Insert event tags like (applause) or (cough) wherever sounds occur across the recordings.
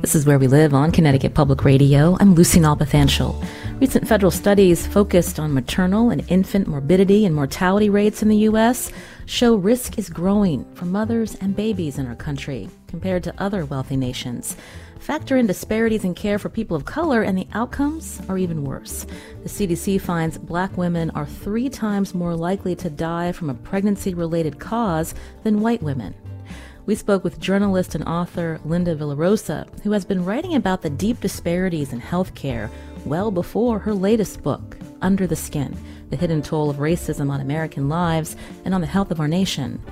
This is Where We Live on Connecticut Public Radio. I'm Lucy Nalpathanchel. Recent federal studies focused on maternal and infant morbidity and mortality rates in the U.S. show risk is growing for mothers and babies in our country compared to other wealthy nations. Factor in disparities in care for people of color, and the outcomes are even worse. The CDC finds black women are three times more likely to die from a pregnancy related cause than white women. We spoke with journalist and author Linda Villarosa, who has been writing about the deep disparities in healthcare well before her latest book, Under the Skin The Hidden Toll of Racism on American Lives and on the Health of Our Nation.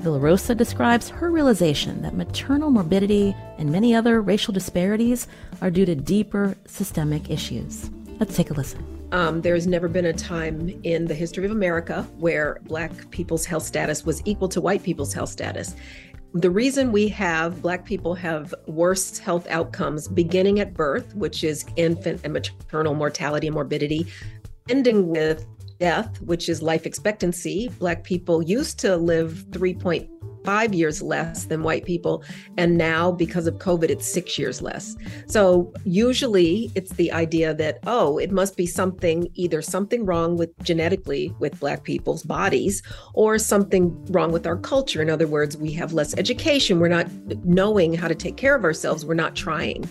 Villarosa describes her realization that maternal morbidity and many other racial disparities are due to deeper systemic issues. Let's take a listen. Um, there's never been a time in the history of America where Black people's health status was equal to white people's health status. The reason we have Black people have worse health outcomes beginning at birth, which is infant and maternal mortality and morbidity, ending with death, which is life expectancy. Black people used to live 3.5 five years less than white people. And now, because of COVID, it's six years less. So, usually it's the idea that, oh, it must be something either something wrong with genetically with Black people's bodies or something wrong with our culture. In other words, we have less education. We're not knowing how to take care of ourselves. We're not trying.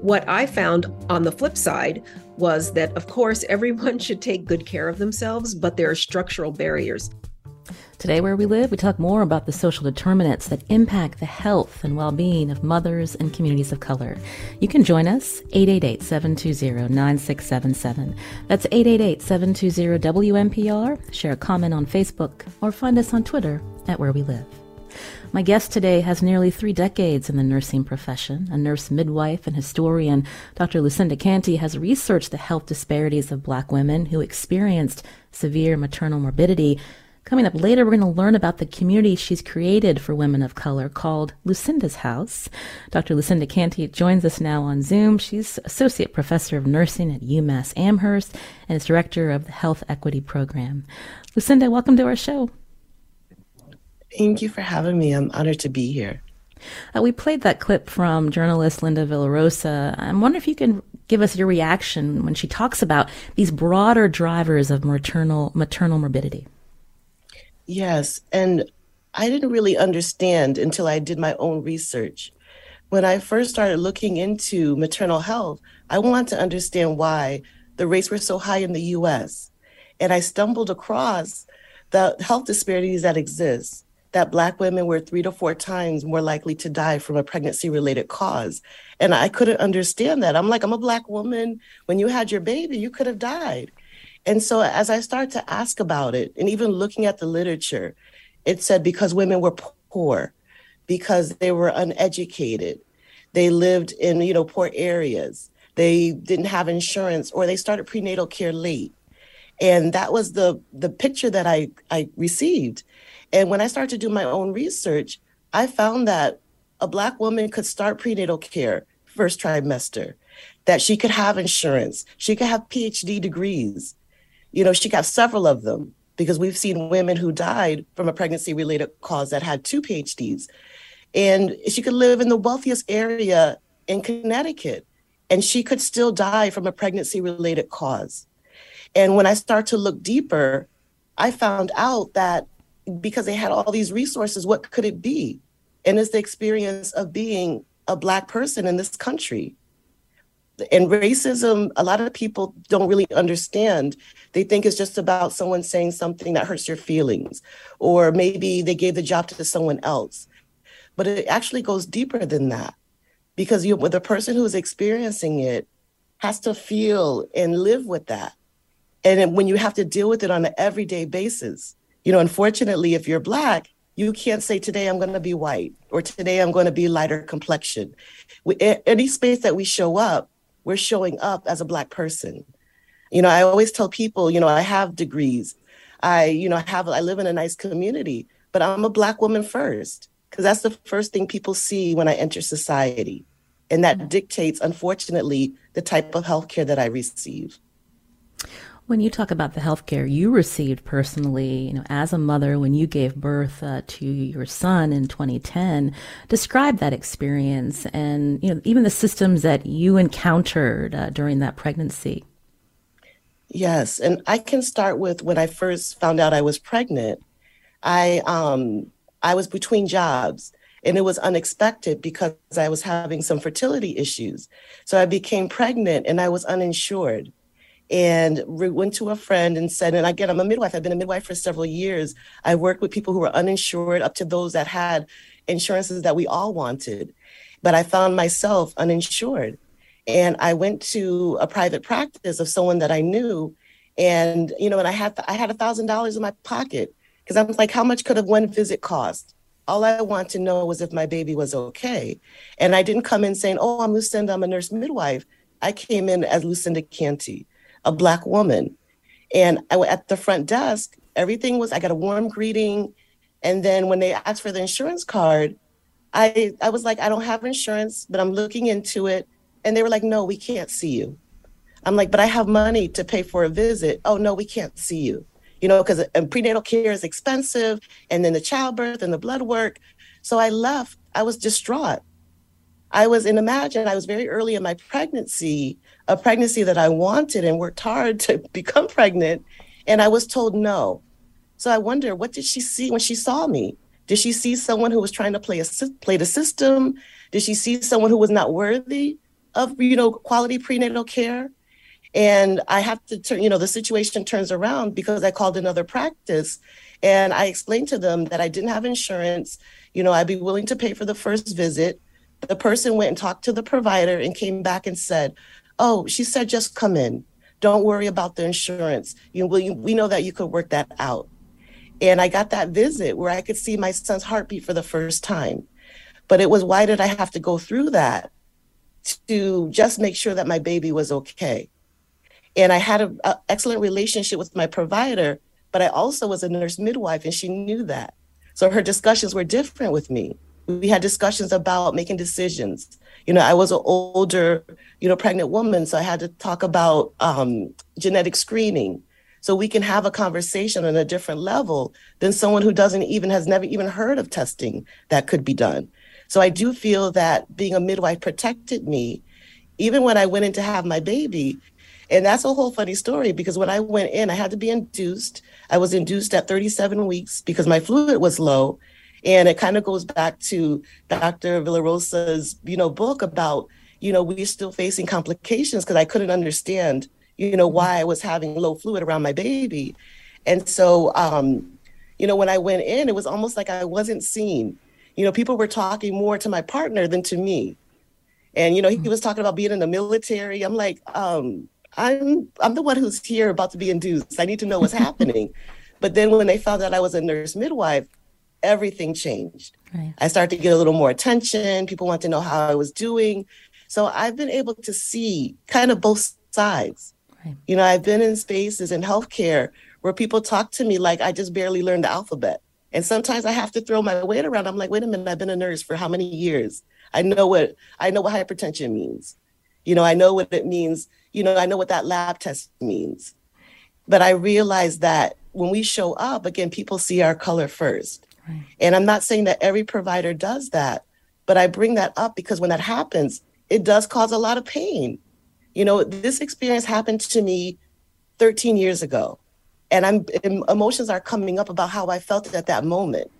What I found on the flip side was that, of course, (laughs) everyone should take good care of themselves, but there are structural barriers. Today, where we live, we talk more about the social determinants that impact the health and well being of mothers and communities of color. You can join us, 888 720 9677. That's 888 720 WNPR. Share a comment on Facebook or find us on Twitter at Where We Live. My guest today has nearly three decades in the nursing profession. A nurse midwife and historian, Dr. Lucinda Canty has researched the health disparities of black women who experienced severe maternal morbidity Coming up later, we're going to learn about the community she's created for women of color called Lucinda's House. Dr. Lucinda Canty joins us now on Zoom. She's Associate Professor of Nursing at UMass Amherst and is Director of the Health Equity Program. Lucinda, welcome to our show. Thank you for having me. I'm honored to be here. Uh, we played that clip from journalist Linda Villarosa. I'm wondering if you can give us your reaction when she talks about these broader drivers of maternal maternal morbidity. Yes. And I didn't really understand until I did my own research. When I first started looking into maternal health, I wanted to understand why the rates were so high in the US. And I stumbled across the health disparities that exist that Black women were three to four times more likely to die from a pregnancy related cause. And I couldn't understand that. I'm like, I'm a Black woman. When you had your baby, you could have died. And so as I start to ask about it, and even looking at the literature, it said because women were poor, because they were uneducated, they lived in you know poor areas, they didn't have insurance, or they started prenatal care late. And that was the the picture that I, I received. And when I started to do my own research, I found that a black woman could start prenatal care first trimester, that she could have insurance, she could have PhD degrees, you know, she got several of them because we've seen women who died from a pregnancy related cause that had two PhDs. And she could live in the wealthiest area in Connecticut and she could still die from a pregnancy related cause. And when I start to look deeper, I found out that because they had all these resources, what could it be? And it's the experience of being a Black person in this country and racism a lot of people don't really understand. They think it's just about someone saying something that hurts your feelings or maybe they gave the job to someone else. But it actually goes deeper than that because you the person who is experiencing it has to feel and live with that. And when you have to deal with it on an everyday basis You know, unfortunately, if you're Black, you can't say, today I'm going to be white or today I'm going to be lighter complexion. We, any space that we show up, we're showing up as a Black person. You know, I always tell people, you know, I have degrees. I, you know, have I live in a nice community, but I'm a black woman first because that's the first thing people see when I enter society. And that dictates, unfortunately, the type of healthcare that I receive. When you talk about the healthcare you received personally, you know, as a mother when you gave birth uh, to your son in 2010, describe that experience and you know even the systems that you encountered uh, during that pregnancy. Yes, and I can start with when I first found out I was pregnant. I um I was between jobs and it was unexpected because I was having some fertility issues. So I became pregnant and I was uninsured. And went to a friend and said, and again, I'm a midwife. I've been a midwife for several years. I worked with people who were uninsured up to those that had insurances that we all wanted. But I found myself uninsured. And I went to a private practice of someone that I knew. And, you know, and I had I had a thousand dollars in my pocket because I was like, how much could a one visit cost? All I want to know was if my baby was okay. And I didn't come in saying, oh, I'm Lucinda, I'm a nurse midwife. I came in as Lucinda Canty, a Black woman. And I went at the front desk, everything was, I got a warm greeting. And then when they asked for the insurance card, I, I was like, I don't have insurance, but I'm looking into it. And they were like, no, we can't see you. I'm like, but I have money to pay for a visit. Oh, no, we can't see you. You know, because prenatal care is expensive, and then the childbirth and the blood work. So I left. I was distraught. I was, and imagine I was very early in my pregnancy, a pregnancy that I wanted and worked hard to (laughs) become pregnant. And I was told no. So I wonder, what did she see when she saw me? Did she see someone who was trying to play a play the system? Did she see someone who was not worthy? of you know quality prenatal care and i have to turn you know the situation turns around because i called another practice and i explained to them that i didn't have insurance you know i'd be willing to pay for the first visit the person went and talked to the provider and came back and said oh she said just come in don't worry about the insurance you we, we know that you could work that out and i got that visit where i could see my son's heartbeat for the first time but it was why did i have to go through that to just make sure that my baby was okay. And I had an excellent relationship with my provider, but I also was a nurse midwife and she knew that. So her discussions were different with me. We had discussions about making decisions. You know, I was an older, you know, pregnant woman, so I had to talk about um, genetic screening. So we can have a conversation on a different level than someone who doesn't even has never even heard of testing that could be done. So I do feel that being a midwife protected me, even when I went in to have my baby. And that's a whole funny story because when I went in, I had to be induced. I was induced at 37 weeks because my fluid was low. And it kind of goes back to Dr. Villarosa's, you know, book about, you know, we're still facing complications because I couldn't understand, you know, why I was having low fluid around my baby. And so, um, you know, when I went in, it was almost like I wasn't seen you know, people were talking more to my partner than to me. And, you know, he, was talking about being in the military. I'm like, um, I'm I'm the one who's here about to be induced. I need to know what's happening. (laughs) But then when they found out I was a nurse midwife, everything changed. Right. I started to get a little more attention. People want to know how I was doing. So I've been able to see kind of both sides. Right. You know, I've been in spaces in healthcare where people talk to me like I just barely learned the alphabet. And sometimes I have to throw my weight around. I'm like, wait a minute, I've been a nurse for how many years? I know what I know what hypertension means. You know, I know what it means. You know, I know what that lab test means. But I realize that when we show up, again, people see our color first. And I'm not saying that every provider does that, but I bring that up because when that happens, it does cause a lot of pain. You know, this experience happened to me 13 years ago and I'm emotions are coming up about how I felt at that moment.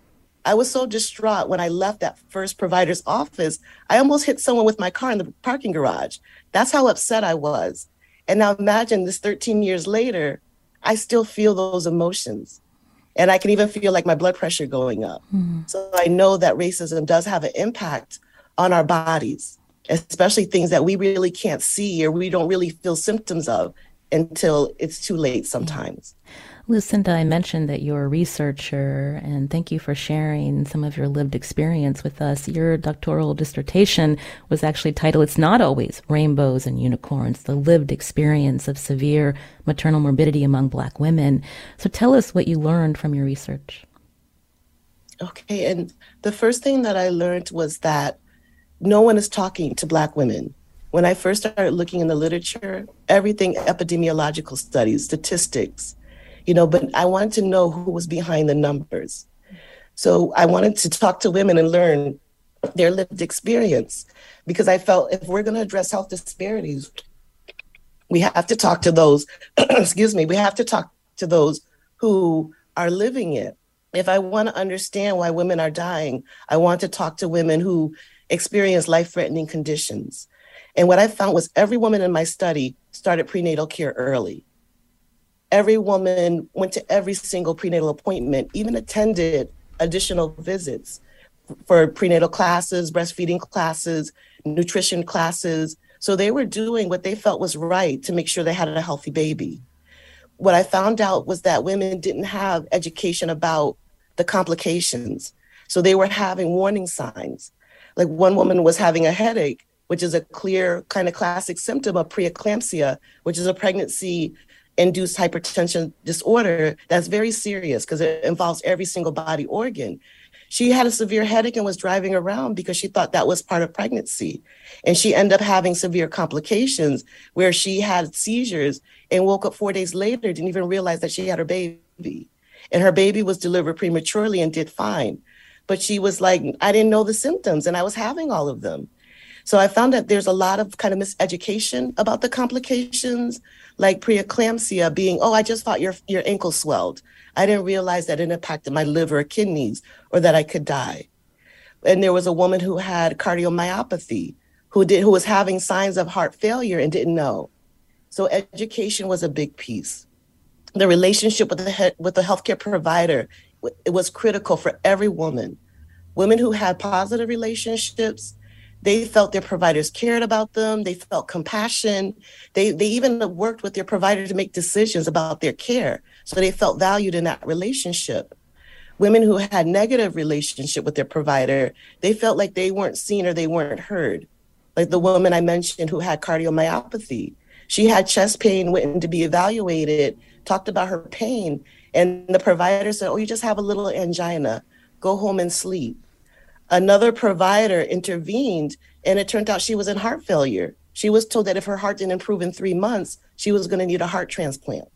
I was so distraught when I left that first provider's office. I almost hit someone with my car in the parking garage. That's how upset I was. And now imagine this 13 years later, I still feel those emotions. And I can even feel like my blood pressure going up. Mm-hmm. So I know that racism does have an impact on our bodies, especially things that we really can't see or we don't really feel symptoms of until it's too late sometimes. Lucinda, I mentioned that you're a researcher, and thank you for sharing some of your lived experience with us. Your doctoral dissertation was actually titled It's Not Always Rainbows and Unicorns The Lived Experience of Severe Maternal Morbidity Among Black Women. So tell us what you learned from your research. Okay, and the first thing that I learned was that no one is talking to Black women. When I first started looking in the literature, everything epidemiological studies, statistics, you know, but I wanted to know who was behind the numbers. So I wanted to talk to women and learn their lived experience because I felt if we're going to address health disparities, we have to talk to those, (clears throat) excuse me, we have to talk to those who are living it. If I want to understand why women are dying, I want to talk to women who experience life threatening conditions. And what I found was every woman in my study started prenatal care early every woman went to every single prenatal appointment, even attended additional visits for prenatal classes, breastfeeding classes, nutrition classes. So they were doing what they felt was right to make sure they had a healthy baby. What I found out was that women didn't have education about the complications. So they were having warning signs. Like one woman was having a headache, which is a clear kind of classic symptom of preeclampsia, which is a pregnancy induced hypertension disorder that's very serious because it involves every single body organ. She had a severe headache and was driving around because she thought that was part of pregnancy. And she ended up having severe complications where she had seizures and woke up four days later, didn't even realize that she had her baby. And her baby was delivered prematurely and did fine. But she was like, I didn't know the symptoms and I was having all of them. So I found that there's a lot of kind of miseducation about the complications, like preeclampsia being, oh, I just thought your your ankle swelled. I didn't realize that it impacted my liver or kidneys or that I could die. And there was a woman who had cardiomyopathy who did who was having signs of heart failure and didn't know. So education was a big piece. The relationship with the with the healthcare provider it was critical for every woman. Women who had positive relationships they felt their providers cared about them. They felt compassion. They, they even worked with their provider to make decisions about their care. So they felt valued in that relationship. Women who had negative relationship with their provider, they felt like they weren't seen or they weren't heard. Like the woman I mentioned who had cardiomyopathy. She had chest pain, went in to be evaluated, talked about her pain, and the provider said, Oh, you just have a little angina. Go home and sleep another provider intervened and it turned out she was in heart failure. She was told that if her heart didn't improve in three months, she was going to need a heart transplant.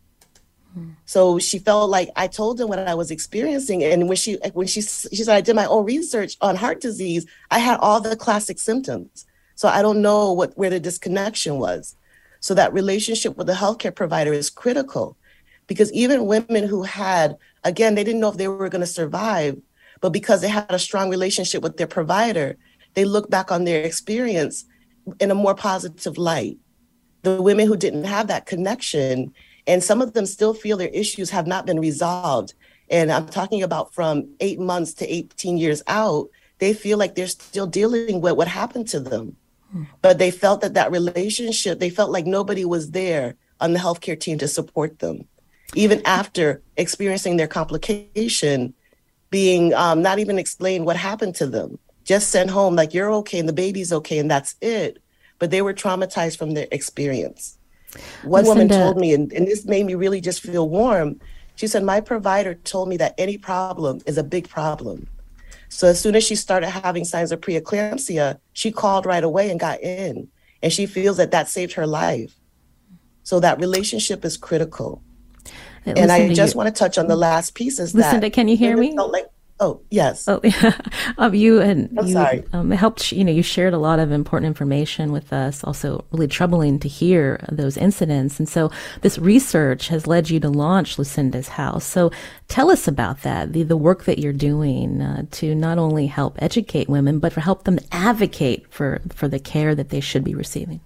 Hmm. So she felt like I told them what I was experiencing, and when she when she she said I did my own research on heart disease, I had all the classic symptoms. So I don't know what where the disconnection was. So that relationship with the healthcare provider is critical, because even women who had again they didn't know if they were going to survive, but because they had a strong relationship with their provider, they look back on their experience in a more positive light. The women who didn't have that connection, and some of them still feel their issues have not been resolved. And I'm talking about from eight months to 18 years out, they feel like they're still dealing with what happened to them. Hmm. But they felt that that relationship, they felt like nobody was there on the healthcare team to support them. Even after experiencing their complication, being um, not even explained what happened to them, just sent home like you're okay and the baby's okay and that's it. But they were traumatized from their experience. One woman to... told me, and, and this made me really just feel warm. She said, My provider told me that any problem is a big problem. So as soon as she started having signs of preeclampsia, she called right away and got in. And she feels that that saved her life. So that relationship is critical and I just you. want to touch on the last piece is Lucinda, that can you hear me? Like, oh yes. Oh, (laughs) yeah. um, you and I'm you sorry. Um, helped. You know, you shared a lot of important information with us. Also, really troubling to hear those incidents. And so, this research has led you to launch Lucinda's House. So, tell us about that. The the work that you're doing uh, to not only help educate women, but for help them advocate for for the care that they should be receiving.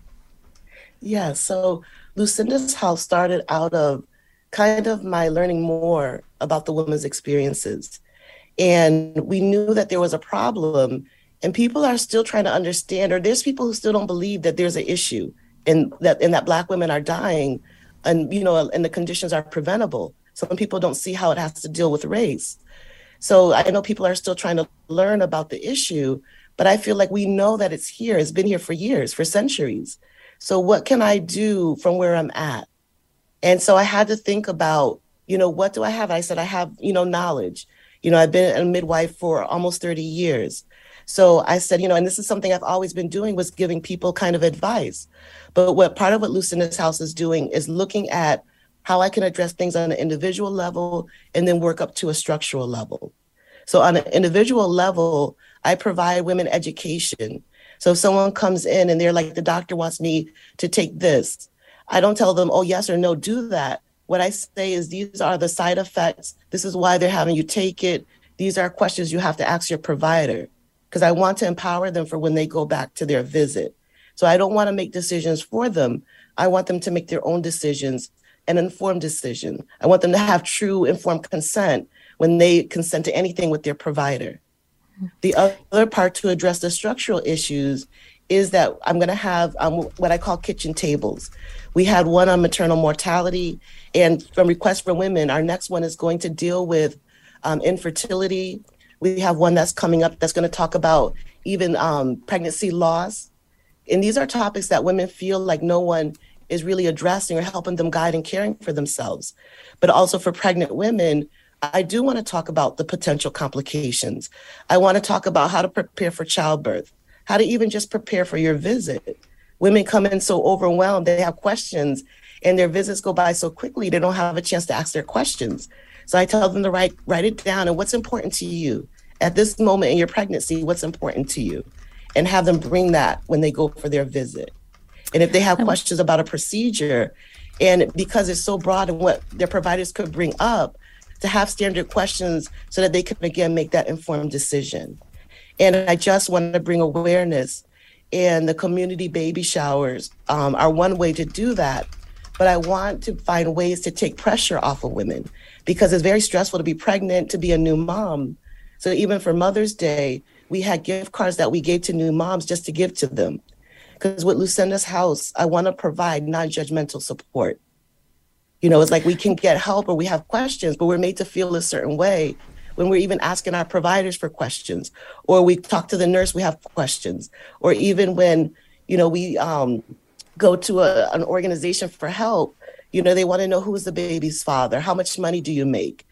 Yeah. So, Lucinda's House started out of kind of my learning more about the women's experiences. And we knew that there was a problem, and people are still trying to understand, or there's people who still don't believe that there's an issue and that and that black women are dying and you know and the conditions are preventable. Some people don't see how it has to deal with race. So I know people are still trying to learn about the issue, but I feel like we know that it's here. It's been here for years, for centuries. So what can I do from where I'm at? And so I had to think about, you know, what do I have? I said, I have, you know, knowledge. You know, I've been a midwife for almost 30 years. So I said, you know, and this is something I've always been doing was giving people kind of advice. But what part of what Lucinda's House is doing is looking at how I can address things on an individual level and then work up to a structural level. So, on an individual level, I provide women education. So, if someone comes in and they're like, the doctor wants me to take this, I don't tell them, oh, yes or no, do that. What I say is, these are the side effects. This is why they're having you take it. These are questions you have to ask your provider because I want to empower them for when they go back to their visit. So, I don't want to make decisions for them. I want them to make their own decisions an informed decision. I want them to have true informed consent when they consent to anything with their provider. The other part to address the structural issues is that I'm going to have um, what I call kitchen tables. We had one on maternal mortality, and from Request for Women, our next one is going to deal with um, infertility. We have one that's coming up that's going to talk about even um, pregnancy loss. And these are topics that women feel like no one is really addressing or helping them guide and caring for themselves. But also for pregnant women, I do want to talk about the potential complications. I want to talk about how to prepare for childbirth, how to even just prepare for your visit. Women come in so overwhelmed, they have questions, and their visits go by so quickly, they don't have a chance to ask their questions. So I tell them to write write it down and what's important to you at this moment in your pregnancy, what's important to you, and have them bring that when they go for their visit. And if they have questions about a procedure, and because it's so broad and what their providers could bring up, to have standard questions so that they can again make that informed decision. And I just want to bring awareness, and the community baby showers um, are one way to do that. But I want to find ways to take pressure off of women because it's very stressful to be pregnant, to be a new mom. So even for Mother's Day, we had gift cards that we gave to new moms just to give to them. Because with Lucinda's house, I want to provide non judgmental support. You know, it's like we can get help or we have questions, but we're made to feel a certain way when we're even asking our providers for questions, or we talk to the nurse, we have questions, or even when, you know, we um, go to a, an organization for help, you know, they want to know who's the baby's father, how much money do you make?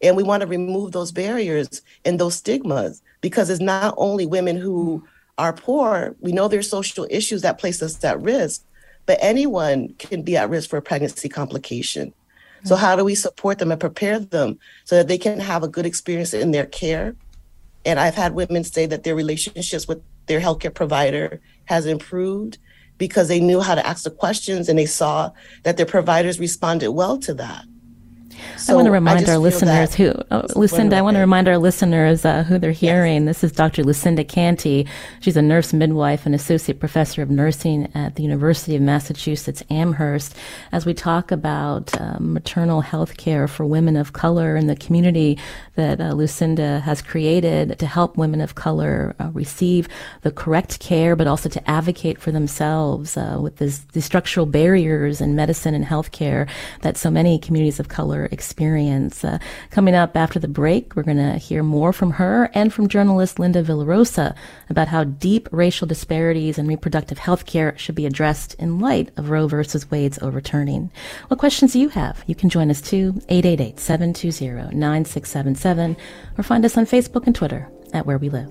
And we want to remove those barriers and those stigmas because it's not only women who are poor, we know there's social issues that place us at risk, but anyone can be at risk for a pregnancy complication. So, how do we support them and prepare them so that they can have a good experience in their care? And I've had women say that their relationships with their healthcare provider has improved because they knew how to ask the questions and they saw that their providers responded well to that. So I want to remind our listeners who, oh, Lucinda, I want to remind our listeners uh, who they're hearing. Yes. This is Dr. Lucinda Canty. She's a nurse midwife and associate professor of nursing at the University of Massachusetts Amherst. As we talk about uh, maternal health care for women of color in the community that uh, Lucinda has created to help women of color uh, receive the correct care, but also to advocate for themselves uh, with this, the structural barriers in medicine and healthcare that so many communities of color experience. Uh, coming up after the break, we're going to hear more from her and from journalist Linda Villarosa about how deep racial disparities in reproductive health care should be addressed in light of Roe versus Wade's overturning. What questions do you have? You can join us too, 888-720-9677, or find us on Facebook and Twitter at Where We Live.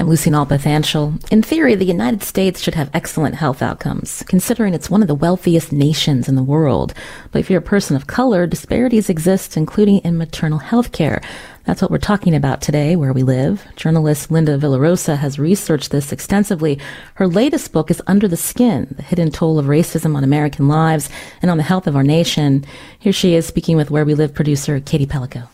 I'm Lucy Nalpathanchel. In theory, the United States should have excellent health outcomes, considering it's one of the wealthiest nations in the world. But if you're a person of color, disparities exist, including in maternal health care. That's what we're talking about today, where we live. Journalist Linda Villarosa has researched this extensively. Her latest book is Under the Skin, the hidden toll of racism on American lives and on the health of our nation. Here she is speaking with Where We Live producer Katie Pellico.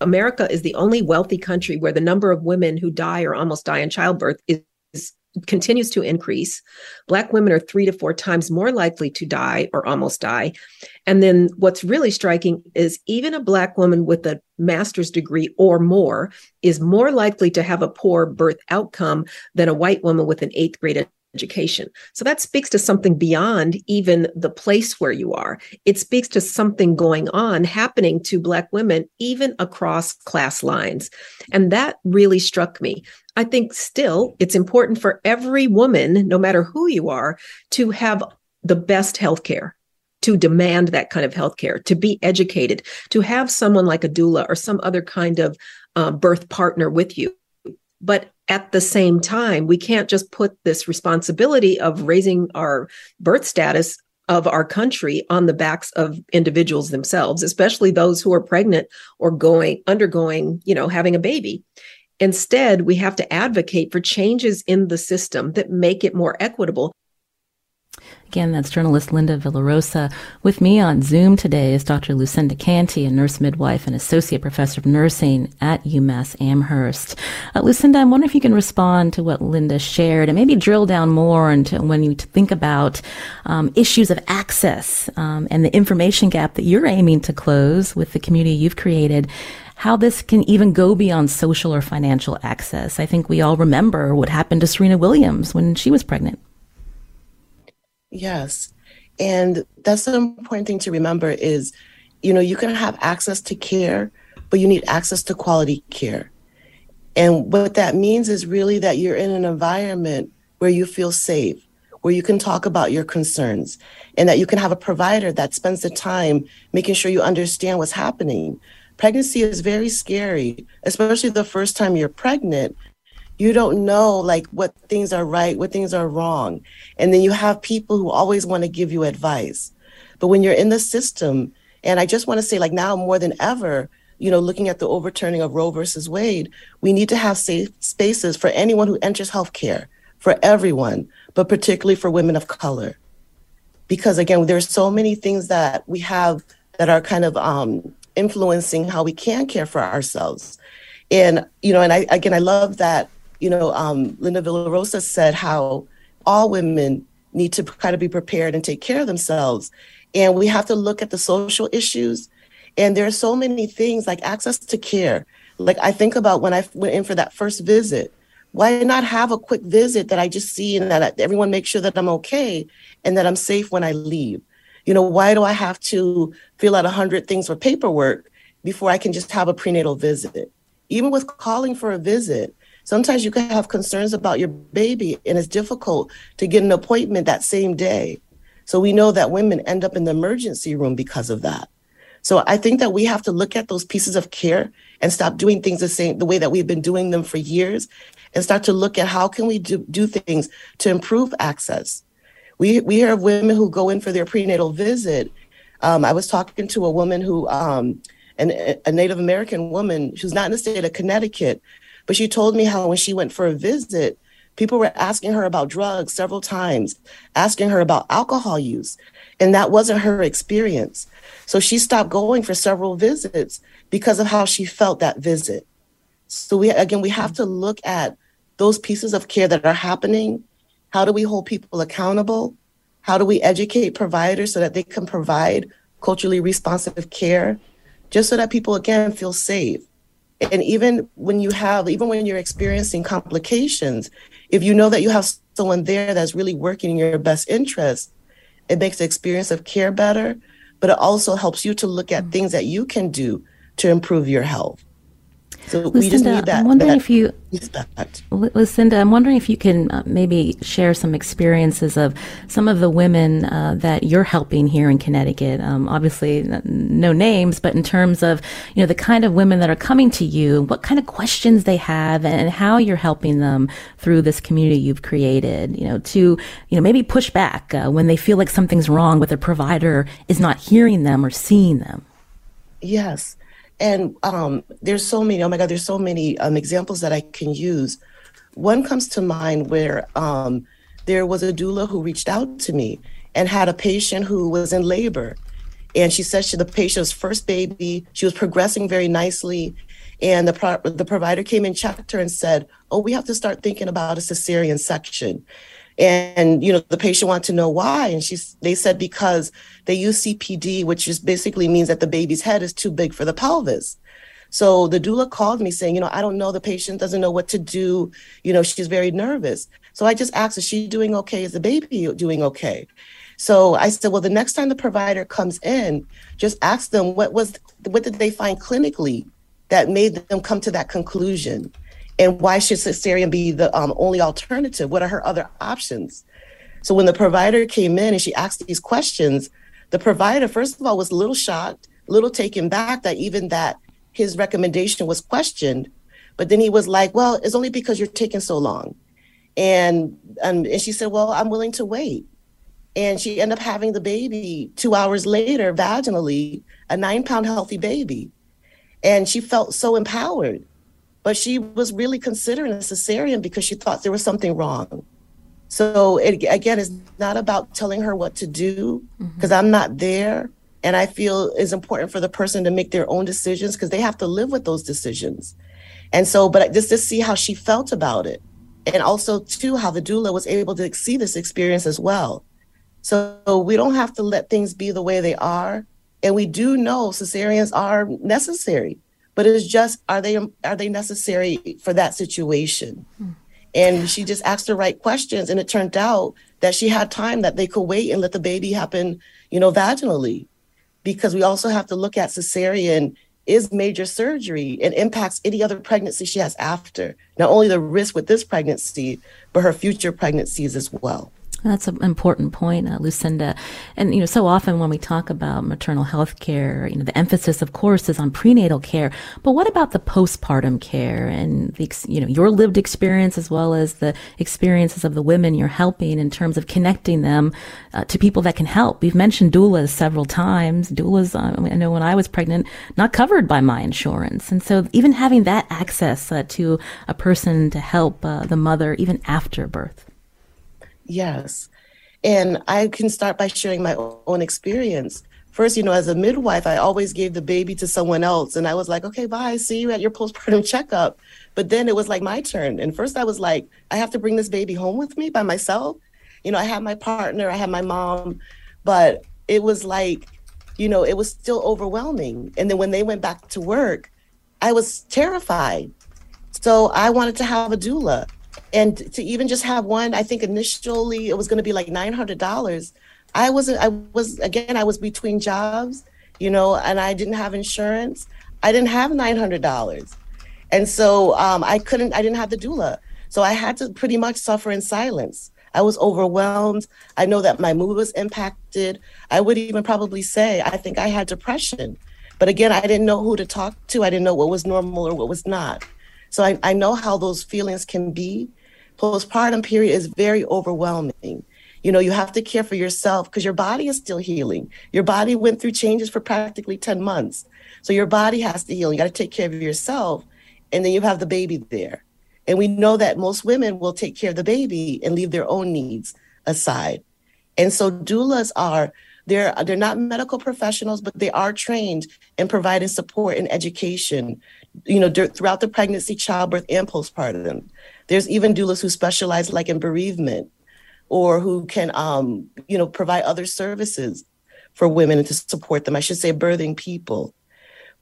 America is the only wealthy country where the number of women who die or almost die in childbirth is, is continues to increase. Black women are three to four times more likely to die or almost die. And then what's really striking is even a Black woman with a master's degree or more is more likely to have a poor birth outcome than a white woman with an eighth grade education. So that speaks to something beyond even the place where you are. It speaks to something going on happening to Black women, even across class lines. And that really struck me. I think still it's important for every woman, no matter who you are, to have the best health care to demand that kind of health care, to be educated, to have someone like a doula or some other kind of uh, birth partner with you. But at the same time, we can't just put this responsibility of raising our birth status of our country on the backs of individuals themselves, especially those who are pregnant or going undergoing, you know, having a baby. Instead, we have to advocate for changes in the system that make it more equitable Again, that's journalist Linda Villarosa. With me on Zoom today is Dr. Lucinda Canty, a nurse midwife and associate professor of nursing at UMass Amherst. Uh, Lucinda, I'm wondering if you can respond to what Linda shared and maybe drill down more into when you think about um, issues of access um, and the information gap that you're aiming to close with the community you've created how this can even go beyond social or financial access. I think we all remember what happened to Serena Williams when she was pregnant. Yes. And that's an important thing to remember is, you know, you can have access to care, but you need access to quality care. And what that means is really that you're in an environment where you feel safe, where you can talk about your concerns, and that you can have a provider that spends the time making sure you understand what's happening. Pregnancy is very scary, especially the first time you're pregnant you don't know like what things are right, what things are wrong. And then you have people who always want to give you advice. But when you're in the system, and I just want to say, like now more than ever, you know, looking at the overturning of Roe versus Wade, we need to have safe spaces for anyone who enters healthcare, for everyone, but particularly for women of color. Because again, there's so many things that we have that are kind of um, influencing how we can care for ourselves. And, you know, and I, again, I love that you know, um, Linda Villarosa said how all women need to kind of be prepared and take care of themselves. And we have to look at the social issues. And there are so many things like access to care. Like I think about when I went in for that first visit, why not have a quick visit that I just see and that everyone makes sure that I'm okay and that I'm safe when I leave? You know, why do I have to fill out a hundred things for paperwork before I can just have a prenatal visit? Even with calling for a visit, Sometimes you can have concerns about your baby, and it's difficult to get an appointment that same day. So we know that women end up in the emergency room because of that. So I think that we have to look at those pieces of care and stop doing things the same the way that we've been doing them for years and start to look at how can we do, do things to improve access. We we hear of women who go in for their prenatal visit. Um, I was talking to a woman who um, an, a Native American woman who's not in the state of Connecticut, but she told me how when she went for a visit, people were asking her about drugs several times, asking her about alcohol use. And that wasn't her experience. So she stopped going for several visits because of how she felt that visit. So we again we have to look at those pieces of care that are happening. How do we hold people accountable? How do we educate providers so that they can provide culturally responsive care? just so that people again feel safe. And even when you have, even when you're experiencing complications, if you know that you have someone there that's really working in your best interest, it makes the experience of care better, but it also helps you to look at mm. things that you can do to improve your health. So Lucinda, we just need that. I'm wondering that if you, respect. Lucinda, I'm wondering if you can uh, maybe share some experiences of some of the women uh, that you're helping here in Connecticut. Um, obviously, no names, but in terms of you know the kind of women that are coming to you, what kind of questions they have, and how you're helping them through this community you've created. You know, to you know maybe push back uh, when they feel like something's wrong, but their provider is not hearing them or seeing them. Yes. And um, there's so many, oh my God, there's so many um, examples that I can use. One comes to mind where um, there was a doula who reached out to me and had a patient who was in labor. And she said she, the patient's first baby, she was progressing very nicely. And the, pro- the provider came and checked her and said, Oh, we have to start thinking about a cesarean section and you know the patient wanted to know why. And she's they said because they use cpd which just basically means that the baby's head is too big for the pelvis. So the doula called me saying you know i don't know. The patient doesn't know what to do. You know she's very nervous. So i just asked is she doing okay? Is the baby doing okay? So i said well the next time the provider comes in just ask them what was what did they find clinically that made them come to that conclusion and why should cesarean be the um, only alternative? What are her other options? So when the provider came in and she asked these questions, the provider, first of all, was a little shocked, a little taken back that even that his recommendation was questioned. But then he was like, well, it's only because you're taking so long. And, and, and she said, well, I'm willing to wait. And she ended up having the baby two hours later, vaginally, a nine pound healthy baby. And she felt so empowered but she was really considering a cesarean because she thought there was something wrong. So it, again, it's not about telling her what to do because mm-hmm. I'm not there. And I feel it's important for the person to make their own decisions because they have to live with those decisions. And so, but just to see how she felt about it. And also, too, how the doula was able to see this experience as well. So we don't have to let things be the way they are. And we do know cesareans are necessary but it's just are they are they necessary for that situation? Hmm. and she just asked the right questions and it turned out that she had time that they could wait and let the baby happen you know vaginally. Because we also have to look at cesarean is major surgery and impacts any other pregnancy she has after. Not only the risk with this pregnancy but her future pregnancies as well that's an important point, uh, Lucinda. And, you know, so often when we talk about maternal health care, you know, the emphasis, of course, is on prenatal care. But what about the postpartum care and the, you know, your lived experience as well as the experiences of the women you're helping in terms of connecting them uh, to people that can help? We've mentioned doulas several times. Doulas, uh, I know when I was pregnant, not covered by my insurance. And so even having that access uh, to a person to help uh, the mother even after birth. Yes. And I can start by sharing my own experience. First, you know, as a midwife, I always gave the baby to someone else. And I was like, okay, bye, see you at your postpartum checkup. But then it was like my turn. And first, I was like, I have to bring this baby home with me by myself. You know, I had my partner, I had my mom, but it was like, you know, it was still overwhelming. And then when they went back to work, I was terrified. So I wanted to have a doula and to even just have one i think initially it was going to be like $900 i wasn't i was again i was between jobs you know and i didn't have insurance. I didn't have $900 and so um, i couldn't i didn't have the doula. So i had to pretty much suffer in silence. I was overwhelmed. I know that my mood was impacted. I would even probably say i think i had depression. But again i didn't know who to talk to. I didn't know what was normal or what was not. So I, I know how those feelings can be postpartum period is very overwhelming. You know, you have to care for yourself because your body is still healing. Your body went through changes for practically 10 months. So your body has to heal. You got to take care of yourself. And then you have the baby there. And we know that most women will take care of the baby and leave their own needs aside. And so doulas are they're they're not medical professionals, but they are trained in providing support and education, you know, throughout the pregnancy, childbirth, and postpartum. There's even doulas who specialize like in bereavement or who can, um, you know, provide other services for women and to support them. I should say birthing people.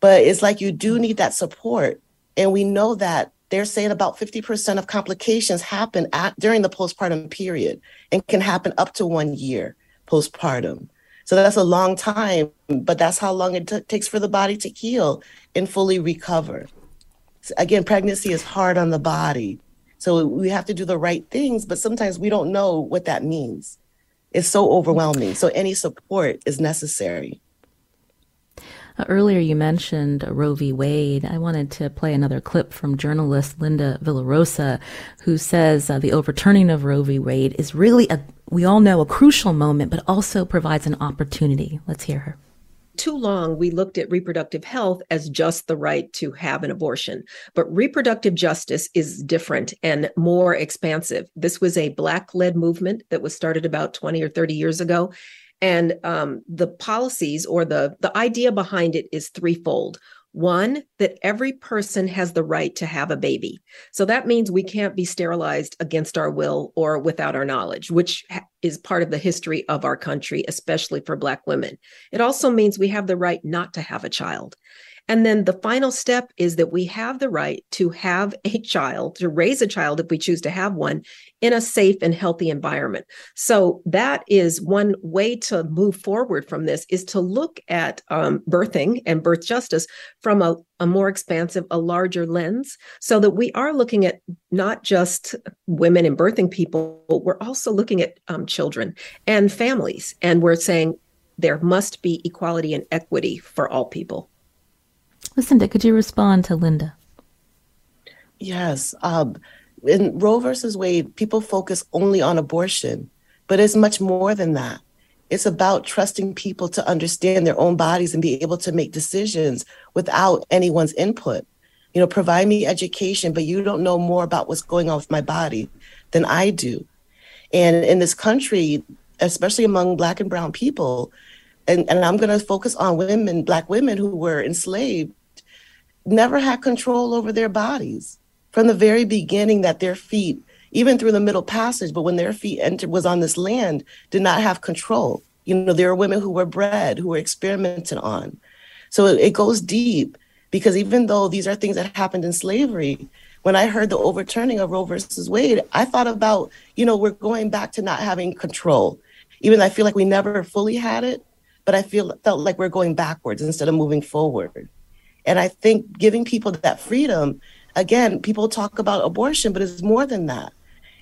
But it's like you do need that support. And we know that they're saying about 50% of complications happen at, during the postpartum period and can happen up to one year postpartum. So that's a long time, but that's how long it t- takes for the body to heal and fully recover. So again, pregnancy is hard on the body. So we have to do the right things, but sometimes we don't know what that means. It's so overwhelming. So any support is necessary. Uh, earlier, you mentioned Roe v. Wade. I wanted to play another clip from journalist Linda Villarosa, who says uh, the overturning of Roe v. Wade is really a, we all know, a crucial moment, but also provides an opportunity. Let's hear her. Too long we looked at reproductive health as just the right to have an abortion but reproductive justice is different and more expansive. This was a black led movement that was started about 20 or 30 years ago and um, the policies or the the idea behind it is threefold one, that every person has the right to have a baby. So that means we can't be sterilized against our will or without our knowledge, which is part of the history of our country, especially for Black women. It also means we have the right not to have a child. And then the final step is that we have the right to have a child, to raise a child if we choose to have one in a safe and healthy environment. So that is one way to move forward from this is to look at um, birthing and birth justice from a, a more expansive, a larger lens, so that we are looking at not just women and birthing people, we're also looking at um, children and families. And we're saying there must be equality and equity for all people. Lucinda, could you respond to Linda? Yes. Um, in Roe versus Wade, people focus only on abortion, but it's much more than that. It's about trusting people to understand their own bodies and be able to make decisions without anyone's input. You know, provide me education, but you don't know more about what's going on with my body than I do. And in this country, especially among Black and Brown people, and, and I'm going to focus on women, Black women who were enslaved, never had control over their bodies from the very beginning that their feet, even through the middle passage, but when their feet entered was on this land, did not have control. You know, there are women who were bred, who were experimented on. So it, it goes deep because even though these are things that happened in slavery, when I heard the overturning of Roe versus Wade, I thought about, you know, we're going back to not having control. Even though I feel like we never fully had it, but I feel felt like we're going backwards instead of moving forward. And I think giving people that freedom, again, people talk about abortion, but it's more than that.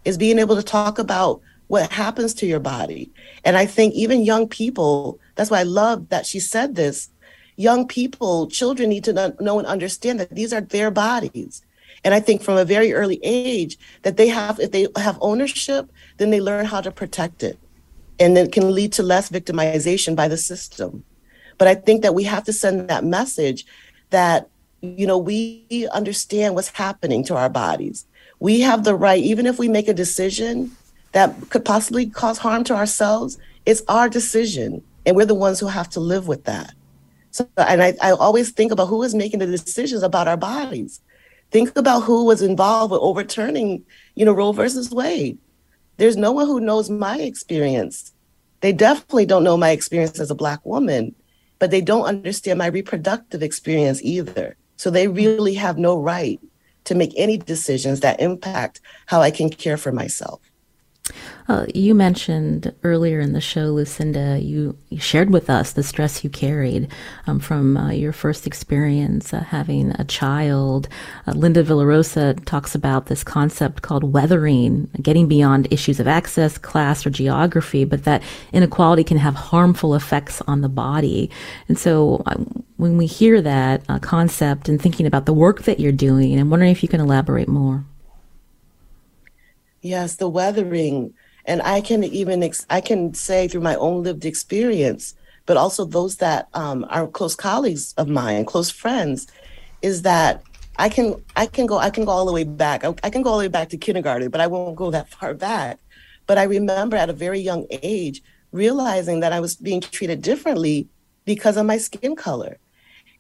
It's being able to talk about what happens to your body. And I think even young people, that's why I love that she said this. Young people, children need to know and understand that these are their bodies. And I think from a very early age that they have, if they have ownership, then they learn how to protect it and it can lead to less victimization by the system. But I think that we have to send that message that you know we understand what's happening to our bodies. We have the right, even if we make a decision that could possibly cause harm to ourselves, it's our decision, and we're the ones who have to live with that. So, and I, I always think about who is making the decisions about our bodies. Think about who was involved with overturning, you know, Roe versus Wade. There's no one who knows my experience. They definitely don't know my experience as a Black woman, but they don't understand my reproductive experience either. So they really have no right to make any decisions that impact how I can care for myself. Uh, you mentioned earlier in the show, Lucinda, you, you shared with us the stress you carried um, from uh, your first experience uh, having a child. Uh, Linda Villarosa talks about this concept called weathering, getting beyond issues of access, class, or geography, but that inequality can have harmful effects on the body. And so uh, when we hear that uh, concept and thinking about the work that you're doing, I'm wondering if you can elaborate more. Yes, the weathering. And I can even, ex- I can say through my own lived experience, but also those that um, are close colleagues of mine, close friends, is that I can, I can go, I can go all the way back. I, I can go all the way back to kindergarten, but I won't go that far back. But I remember at a very young age realizing that I was being treated differently because of my skin color.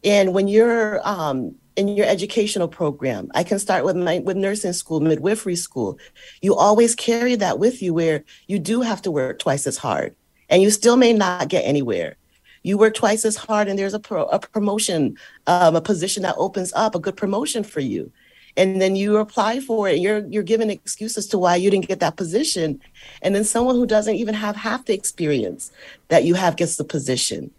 And when you're um, in your educational program. I can start with my with nursing school, midwifery school. You always carry that with you where you do have to work twice as hard and you still may not get anywhere. You work twice as hard, and there's a, pro, a promotion, um, a position that opens up, a good promotion for you and then you apply for it and you're you're given excuses to why you didn't get that position and then someone who doesn't even have half the experience that you have gets the position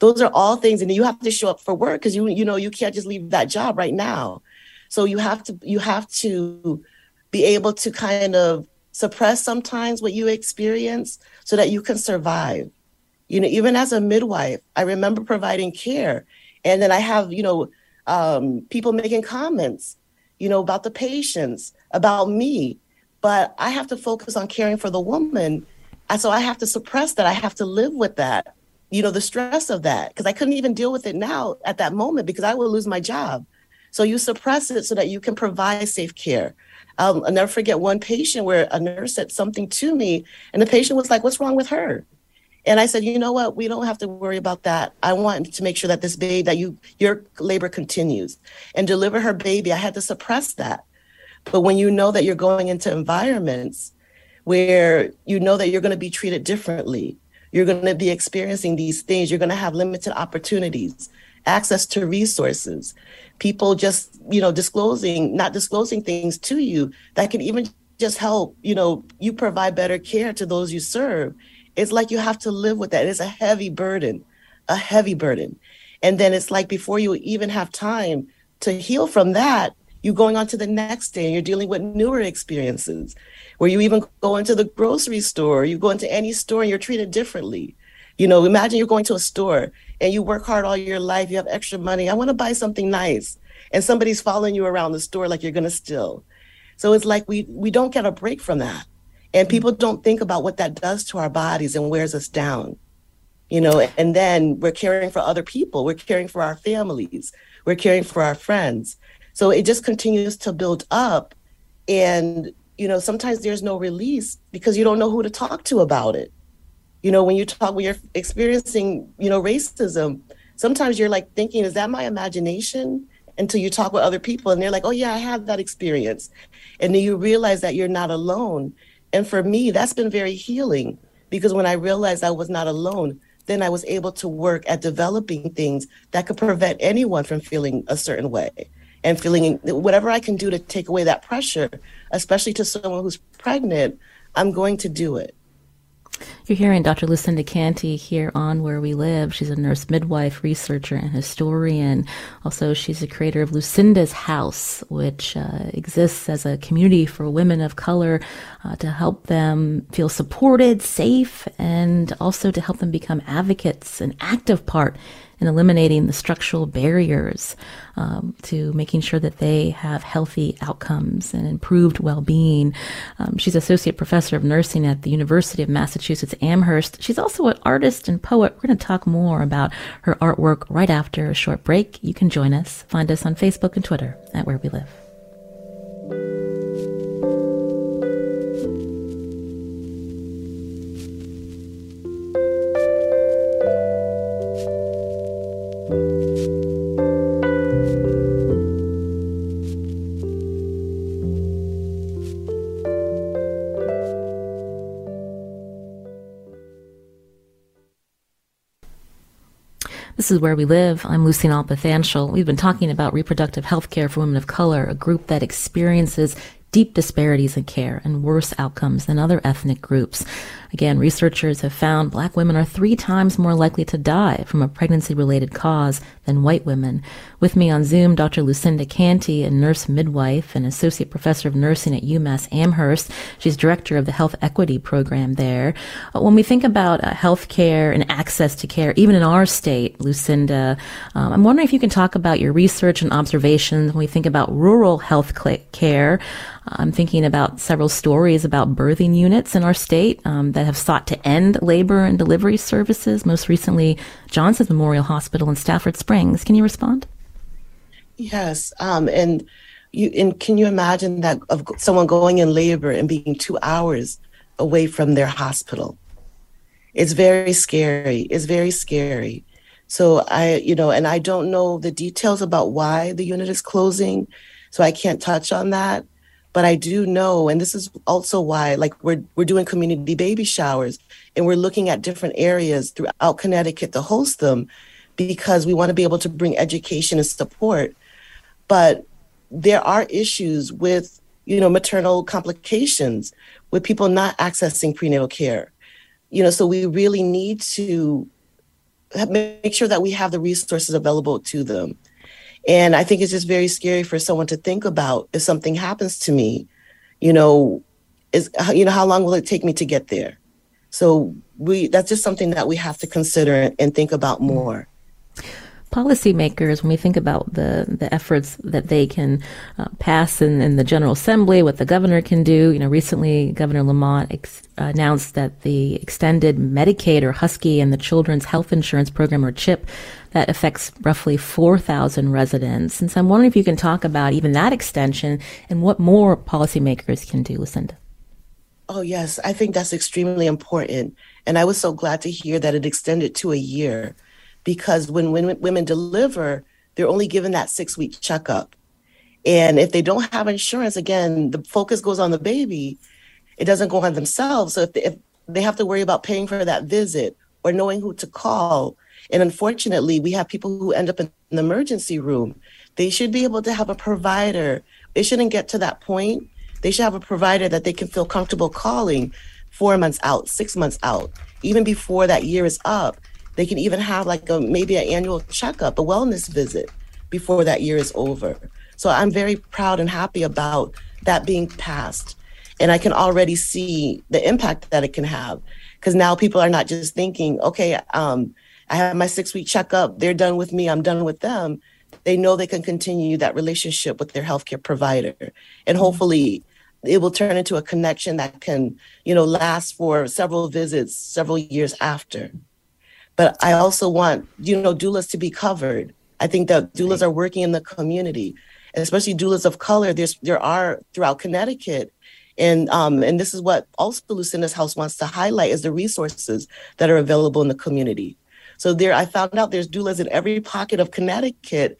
those are all things and you have to show up for work because you you know you can't just leave that job right now so you have to you have to be able to kind of suppress sometimes what you experience so that you can survive you know even as a midwife i remember providing care and then i have you know um, people making comments you know, about the patients, about me. But I have to focus on caring for the woman. And so I have to suppress that. I have to live with that, you know, the stress of that, because I couldn't even deal with it now at that moment because I would lose my job. So you suppress it so that you can provide safe care. Um, I'll never forget one patient where a nurse said something to me, and the patient was like, What's wrong with her? And I said, you know what? We don't have to worry about that. I want to make sure that this baby, that you, your labor continues and deliver her baby. I had to suppress that. But when you know that you're going into environments where you know that you're going to be treated differently, you're going to be experiencing these things, you're going to have limited opportunities, access to resources, people just, you know, disclosing, not disclosing things to you that can even just help, you know, you provide better care to those you serve it's like you have to live with that. It's a heavy burden, a heavy burden. And then it's like before you even have time to heal from that, you're going on to the next day and you're dealing with newer experiences where you even go into the grocery store, you go into any store and you're treated differently. You know, imagine you're going to a store and you work hard all your life, you have extra money. I want to buy something nice. And somebody's following you around the store like you're going to steal. So it's like we we don't get a break from that. And mm-hmm. people don't think about what that does to our bodies and wears us down. You know, and then we're caring for other people, we're caring for our families, we're caring for our friends. So it just continues to build up. And, you know, sometimes there's no release because you don't know who to talk to about it. You know, when you talk, when you're experiencing, you know, racism, sometimes you're like thinking, is that my imagination? Until you talk with other people and they're like, oh, yeah, I have that experience. And then you realize that you're not alone. And for me, that's been very healing because when I realized I was not alone, then I was able to work at developing things that could prevent anyone from feeling a certain way and feeling whatever I can do to take away that pressure, especially to someone who's pregnant, I'm going to do it. You're hearing Dr. Lucinda Canty here on Where We Live. She's a nurse midwife, researcher, and historian. Also, she's the creator of Lucinda's House, which uh, exists as a community for women of color uh, to help them feel supported, safe, and also to help them become advocates, an active part in eliminating the structural barriers um, to making sure that they have healthy outcomes and improved well-being. Um, she's associate professor of nursing at the University of Massachusetts Amherst. She's also an artist and poet. We're going to talk more about her artwork right after a short break. You can join us. Find us on Facebook and Twitter at Where We Live. This is Where We Live. I'm Lucy Nalpathanchel. We've been talking about reproductive health care for women of color, a group that experiences deep disparities in care and worse outcomes than other ethnic groups. Again, researchers have found black women are three times more likely to die from a pregnancy related cause than white women. With me on Zoom, Dr. Lucinda Canty, a nurse midwife and associate professor of nursing at UMass Amherst. She's director of the health equity program there. Uh, when we think about uh, health care and access to care, even in our state, Lucinda, um, I'm wondering if you can talk about your research and observations when we think about rural health care. I'm thinking about several stories about birthing units in our state um, that have sought to end labor and delivery services. Most recently, Johnson's Memorial Hospital in Stafford Springs. Can you respond? Yes, um, and you and can you imagine that of someone going in labor and being two hours away from their hospital? It's very scary. It's very scary. So I, you know, and I don't know the details about why the unit is closing, so I can't touch on that. But I do know, and this is also why, like we're we're doing community baby showers, and we're looking at different areas throughout Connecticut to host them, because we want to be able to bring education and support. But there are issues with you know maternal complications, with people not accessing prenatal care. You know, so we really need to make sure that we have the resources available to them. And I think it's just very scary for someone to think about if something happens to me, you know, is you know how long will it take me to get there? So we that's just something that we have to consider and think about mm. more policymakers, when we think about the, the efforts that they can uh, pass in, in the General Assembly, what the governor can do, you know, recently Governor Lamont ex- announced that the extended Medicaid or Husky and the Children's Health Insurance Program or CHIP that affects roughly 4,000 residents. And so I'm wondering if you can talk about even that extension and what more policymakers can do, Lucinda. Oh, yes. I think that's extremely important. And I was so glad to hear that it extended to a year because when, women deliver, they're only given that six week checkup. And if they don't have insurance, again, the focus goes on the baby. It doesn't go on themselves. So if they, if they have to worry about paying for that visit or knowing who to call, and unfortunately, we have people who end up in the emergency room. They should be able to have a provider. They shouldn't get to that point. They should have a provider that they can feel comfortable calling four months out, six months out, even before that year is up they can even have like a maybe an annual checkup, a wellness visit before that year is over. So I'm very proud and happy about that being passed. And I can already see the impact that it can have because now people are not just thinking, okay, um, I have my six week checkup, they're done with me, I'm done with them. They know they can continue that relationship with their healthcare provider. And mm-hmm. hopefully it will turn into a connection that can, you know, last for several visits, several years after. But I also want, you know, doulas to be covered. I think that doulas are working in the community, especially doulas of color. There's there are throughout Connecticut. And um, and this is what also Lucinda's House wants to highlight is the resources that are available in the community. So there, I found out there's doulas in every pocket of Connecticut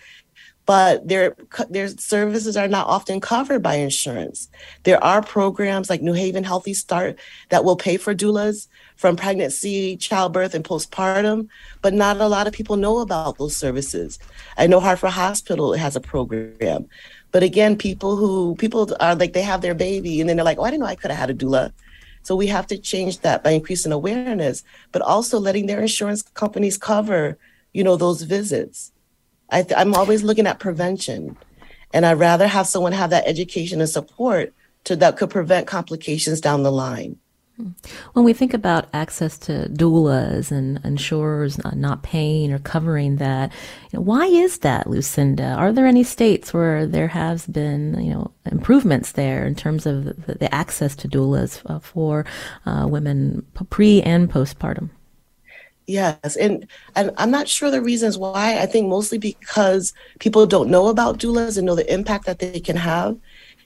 but their their services are not often covered by insurance. There are programs like New Haven Healthy Start that will pay for doulas from pregnancy, childbirth, and postpartum, but not a lot of people know about those services. I know Hartford Hospital has a program, but again, people who people are like they have their baby and then they're like, oh, I didn't know I could have had a doula. So we have to change that by increasing awareness, but also letting their insurance companies cover, you know, those visits. I th- I'm always looking at prevention, and I'd rather have someone have that education and support to that could prevent complications down the line. When we think about access to doulas and insurers not paying or covering that, you know, why is that, Lucinda? Are there any states where there has been, you know, improvements there in terms of the, the access to doulas uh, for uh, women pre and postpartum? Yes, and and I'm not sure the reasons why. I think mostly because people don't know about doulas and know the impact that they can have.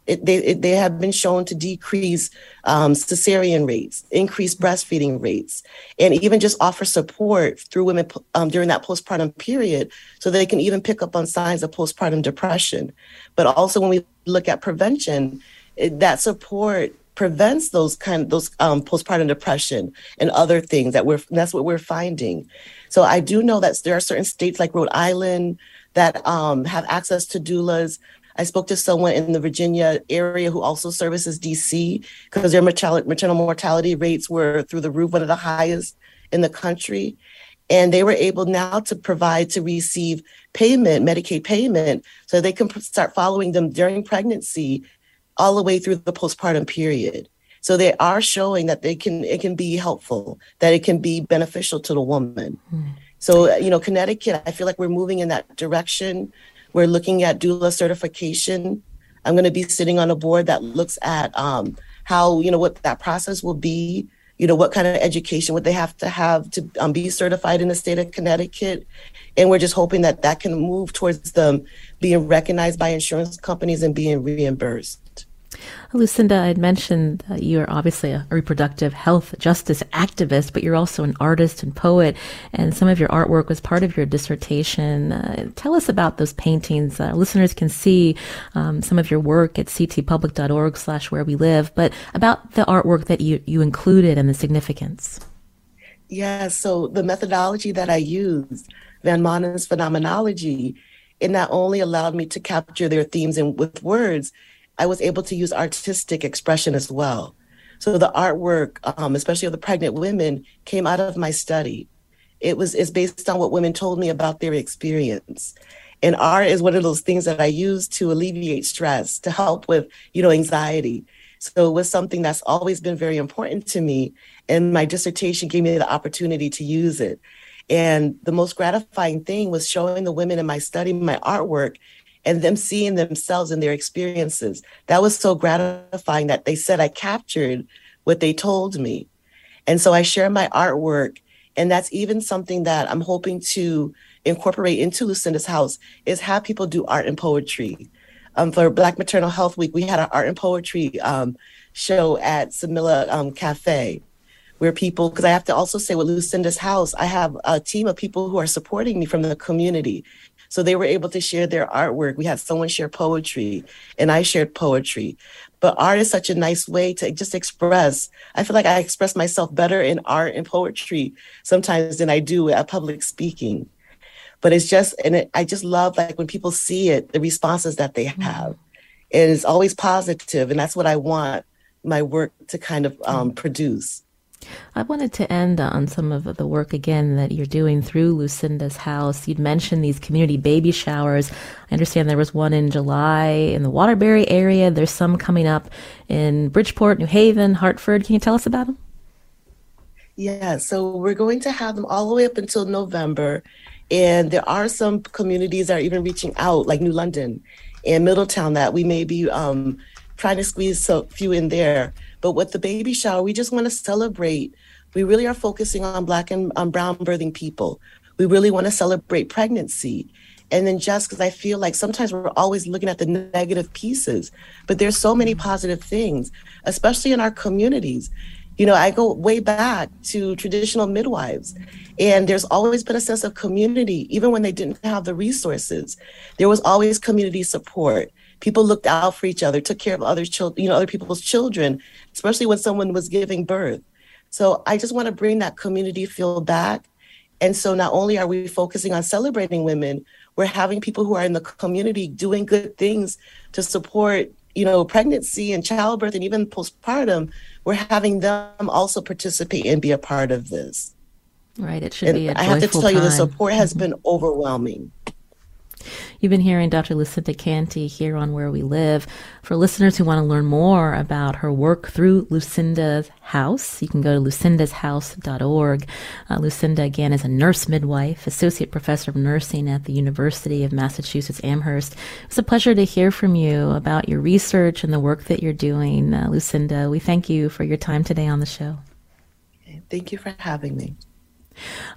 It, they it, they have been shown to decrease um, cesarean rates, increase breastfeeding rates, and even just offer support through women um, during that postpartum period, so they can even pick up on signs of postpartum depression. But also, when we look at prevention, it, that support prevents those kind those um, postpartum depression and other things that we're that's what we're finding so i do know that there are certain states like rhode island that um, have access to doulas i spoke to someone in the virginia area who also services dc because their maternal, maternal mortality rates were through the roof one of the highest in the country and they were able now to provide to receive payment medicaid payment so they can start following them during pregnancy all the way through the postpartum period. So they are showing that they can it can be helpful, that it can be beneficial to the woman. Mm. So you know, Connecticut, I feel like we're moving in that direction. We're looking at doula certification. I'm going to be sitting on a board that looks at um, how you know what that process will be. You know what kind of education would they have to have to um, be certified in the state of Connecticut, and we're just hoping that that can move towards them being recognized by insurance companies and being reimbursed. Lucinda, I had mentioned that you are obviously a reproductive health justice activist, but you're also an artist and poet, and some of your artwork was part of your dissertation. Uh, tell us about those paintings. Uh, listeners can see um, some of your work at ctpublic.org slash where we live, but about the artwork that you, you included and the significance. Yeah, so the methodology that I used, Van Manen's phenomenology, it not only allowed me to capture their themes in, with words, I was able to use artistic expression as well. So the artwork, um, especially of the pregnant women, came out of my study. It was is based on what women told me about their experience. And art is one of those things that I use to alleviate stress, to help with, you know, anxiety. So it was something that's always been very important to me. And my dissertation gave me the opportunity to use it. And the most gratifying thing was showing the women in my study my artwork and them seeing themselves and their experiences. That was so gratifying that they said I captured what they told me. And so I share my artwork. And that's even something that I'm hoping to incorporate into Lucinda's house is have people do art and poetry. Um, for Black Maternal Health Week, we had an art and poetry um, show at Samila um, Cafe where people, because I have to also say with Lucinda's house, I have a team of people who are supporting me from the community. So they were able to share their artwork. We had someone share poetry, and I shared poetry. But art is such a nice way to just express. I feel like I express myself better in art and poetry sometimes than I do at public speaking. But it's just, and it, I just love like when people see it, the responses that they mm-hmm. have. Mm-hmm. And it's always positive, and that's what I want my work to kind of um, produce. I wanted to end on some of the work again that you're doing through Lucinda's house. You'd mentioned these community baby showers. I understand there was one in July in the Waterbury area. There's some coming up in Bridgeport, New Haven, Hartford. Can you tell us about them? Yeah, so we're going to have them all the way up until November. And there are some communities that are even reaching out, like New London and Middletown, that we may be um, trying to squeeze a few in there. But with the baby shower, we just want to celebrate. We really are focusing on Black and um, Brown birthing people. We really want to celebrate pregnancy. And then just because I feel like sometimes we're always looking at the negative pieces, but there's so many positive things, especially in our communities. You know, I go way back to traditional midwives, and there's always been a sense of community, even when they didn't have the resources. There was always community support people looked out for each other, took care of other children, you know, other people's children, especially when someone was giving birth. So I just want to bring that community feel back. And so not only are we focusing on celebrating women, we're having people who are in the community doing good things to support, you know, pregnancy and childbirth and even postpartum. We're having them also participate and be a part of this. Right. It should and be. I have to tell time. you, the support has mm-hmm. been overwhelming. You've been hearing Dr. Lucinda Canty here on Where We Live. For listeners who want to learn more about her work through Lucinda's House, you can go to lucindashouse.org. Uh, Lucinda, again, is a nurse midwife, associate professor of nursing at the University of Massachusetts Amherst. It's a pleasure to hear from you about your research and the work that you're doing. Uh, Lucinda, we thank you for your time today on the show. Thank you for having me.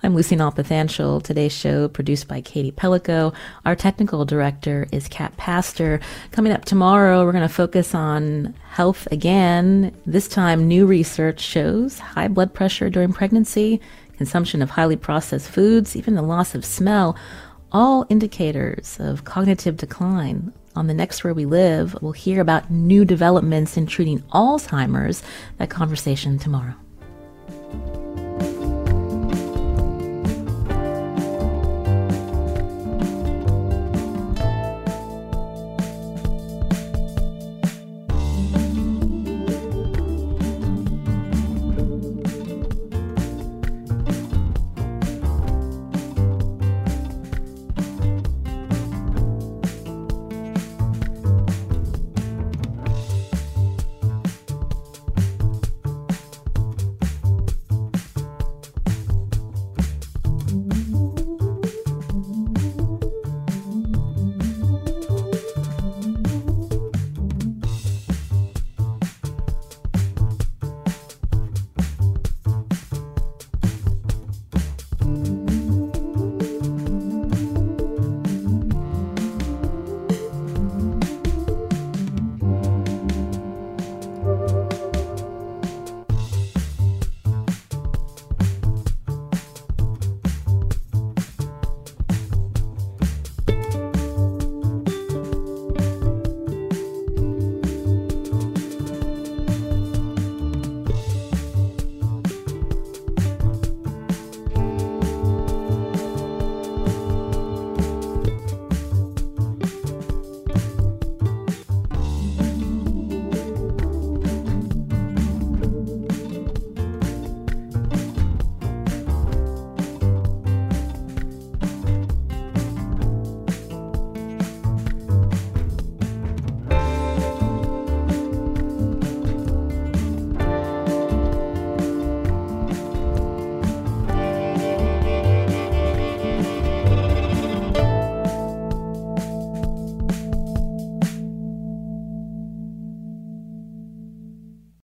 I'm Lucy Nalpathanchel. Today's show produced by Katie Pellico. Our technical director is Kat Pastor. Coming up tomorrow, we're going to focus on health again. This time, new research shows high blood pressure during pregnancy, consumption of highly processed foods, even the loss of smell, all indicators of cognitive decline. On the next Where We Live, we'll hear about new developments in treating Alzheimer's. That conversation tomorrow.